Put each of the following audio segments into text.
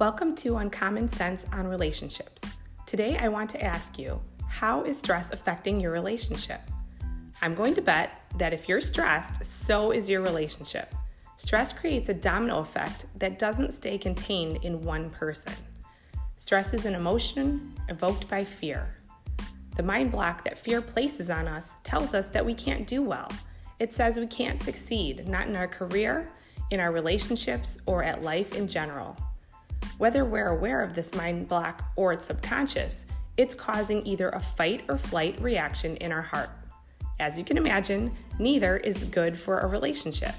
Welcome to Uncommon Sense on Relationships. Today I want to ask you how is stress affecting your relationship? I'm going to bet that if you're stressed, so is your relationship. Stress creates a domino effect that doesn't stay contained in one person. Stress is an emotion evoked by fear. The mind block that fear places on us tells us that we can't do well. It says we can't succeed, not in our career, in our relationships, or at life in general. Whether we're aware of this mind block or it's subconscious, it's causing either a fight or flight reaction in our heart. As you can imagine, neither is good for a relationship.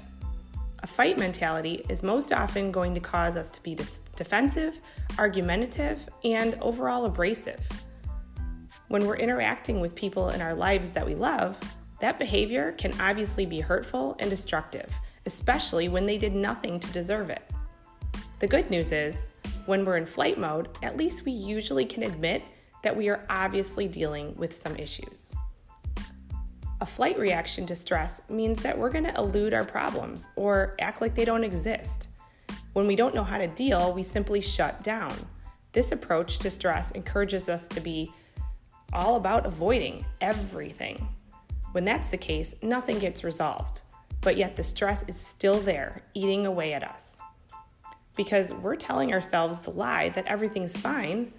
A fight mentality is most often going to cause us to be defensive, argumentative, and overall abrasive. When we're interacting with people in our lives that we love, that behavior can obviously be hurtful and destructive, especially when they did nothing to deserve it. The good news is, when we're in flight mode, at least we usually can admit that we are obviously dealing with some issues. A flight reaction to stress means that we're going to elude our problems or act like they don't exist. When we don't know how to deal, we simply shut down. This approach to stress encourages us to be all about avoiding everything. When that's the case, nothing gets resolved, but yet the stress is still there, eating away at us. Because we're telling ourselves the lie that everything's fine,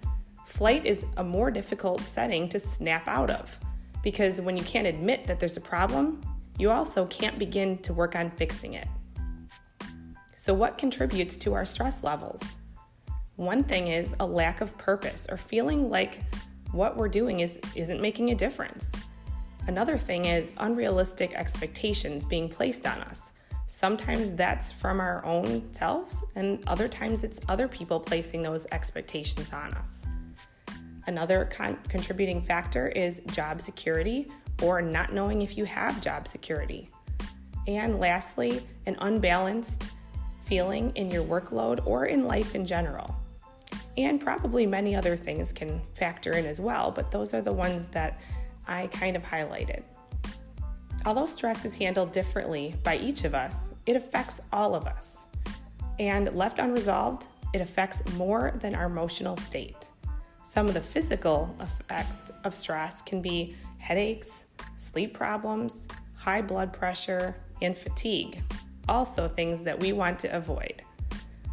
flight is a more difficult setting to snap out of. Because when you can't admit that there's a problem, you also can't begin to work on fixing it. So, what contributes to our stress levels? One thing is a lack of purpose or feeling like what we're doing is, isn't making a difference. Another thing is unrealistic expectations being placed on us. Sometimes that's from our own selves, and other times it's other people placing those expectations on us. Another con- contributing factor is job security or not knowing if you have job security. And lastly, an unbalanced feeling in your workload or in life in general and probably many other things can factor in as well, but those are the ones that I kind of highlighted. Although stress is handled differently by each of us, it affects all of us. And left unresolved, it affects more than our emotional state. Some of the physical effects of stress can be headaches, sleep problems, high blood pressure, and fatigue, also things that we want to avoid.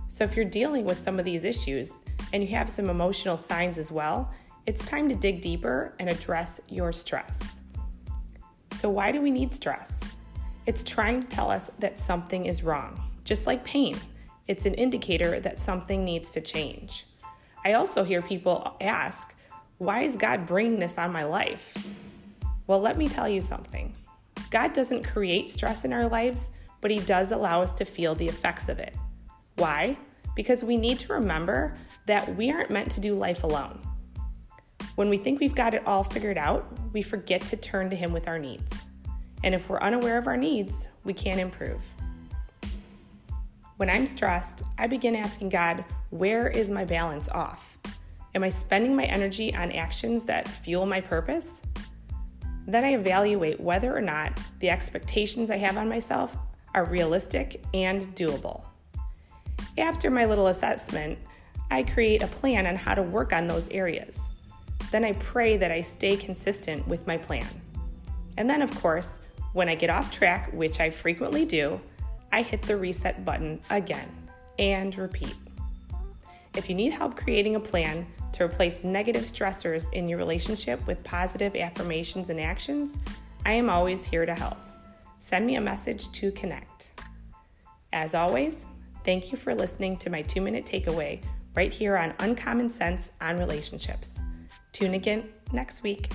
So, if you're dealing with some of these issues, and you have some emotional signs as well, it's time to dig deeper and address your stress. So, why do we need stress? It's trying to tell us that something is wrong, just like pain. It's an indicator that something needs to change. I also hear people ask, why is God bringing this on my life? Well, let me tell you something. God doesn't create stress in our lives, but He does allow us to feel the effects of it. Why? because we need to remember that we aren't meant to do life alone. When we think we've got it all figured out, we forget to turn to Him with our needs. And if we're unaware of our needs, we can't improve. When I'm stressed, I begin asking God, where is my balance off? Am I spending my energy on actions that fuel my purpose? Then I evaluate whether or not the expectations I have on myself are realistic and doable. After my little assessment, I create a plan on how to work on those areas. Then I pray that I stay consistent with my plan. And then, of course, when I get off track, which I frequently do, I hit the reset button again and repeat. If you need help creating a plan to replace negative stressors in your relationship with positive affirmations and actions, I am always here to help. Send me a message to connect. As always, Thank you for listening to my two minute takeaway right here on Uncommon Sense on Relationships. Tune again next week.